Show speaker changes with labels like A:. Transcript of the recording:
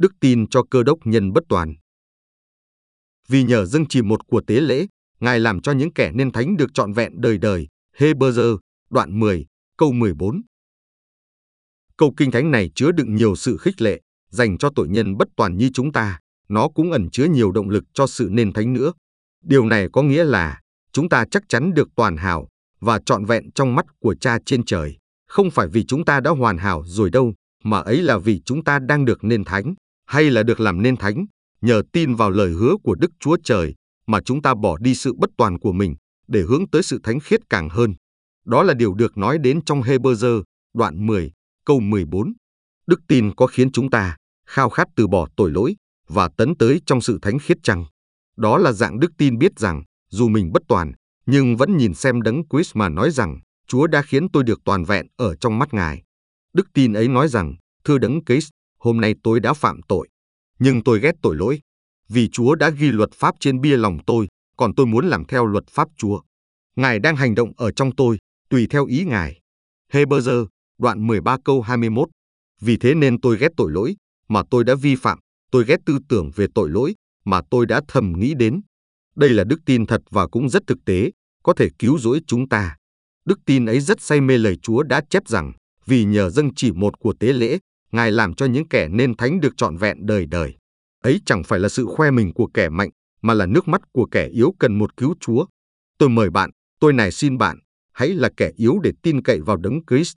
A: đức tin cho cơ đốc nhân bất toàn. Vì nhờ dâng chỉ một của tế lễ, Ngài làm cho những kẻ nên thánh được trọn vẹn đời đời. Hebrew, đoạn 10, câu 14. Câu kinh thánh này chứa đựng nhiều sự khích lệ dành cho tội nhân bất toàn như chúng ta. Nó cũng ẩn chứa nhiều động lực cho sự nên thánh nữa. Điều này có nghĩa là chúng ta chắc chắn được toàn hảo và trọn vẹn trong mắt của Cha trên trời. Không phải vì chúng ta đã hoàn hảo rồi đâu, mà ấy là vì chúng ta đang được nên thánh, hay là được làm nên thánh, nhờ tin vào lời hứa của Đức Chúa Trời mà chúng ta bỏ đi sự bất toàn của mình để hướng tới sự thánh khiết càng hơn. Đó là điều được nói đến trong Hebrew, đoạn 10, câu 14. Đức tin có khiến chúng ta khao khát từ bỏ tội lỗi và tấn tới trong sự thánh khiết chăng? Đó là dạng đức tin biết rằng, dù mình bất toàn, nhưng vẫn nhìn xem đấng Christ mà nói rằng, Chúa đã khiến tôi được toàn vẹn ở trong mắt Ngài. Đức tin ấy nói rằng, thưa đấng Christ, hôm nay tôi đã phạm tội, nhưng tôi ghét tội lỗi, vì Chúa đã ghi luật pháp trên bia lòng tôi, còn tôi muốn làm theo luật pháp Chúa. Ngài đang hành động ở trong tôi, tùy theo ý Ngài. Hebrew, đoạn 13 câu 21. Vì thế nên tôi ghét tội lỗi, mà tôi đã vi phạm, tôi ghét tư tưởng về tội lỗi, mà tôi đã thầm nghĩ đến. Đây là đức tin thật và cũng rất thực tế, có thể cứu rỗi chúng ta. Đức tin ấy rất say mê lời Chúa đã chép rằng, vì nhờ dâng chỉ một của tế lễ, Ngài làm cho những kẻ nên thánh được trọn vẹn đời đời. Ấy chẳng phải là sự khoe mình của kẻ mạnh, mà là nước mắt của kẻ yếu cần một cứu Chúa. Tôi mời bạn, tôi này xin bạn, hãy là kẻ yếu để tin cậy vào đấng Christ.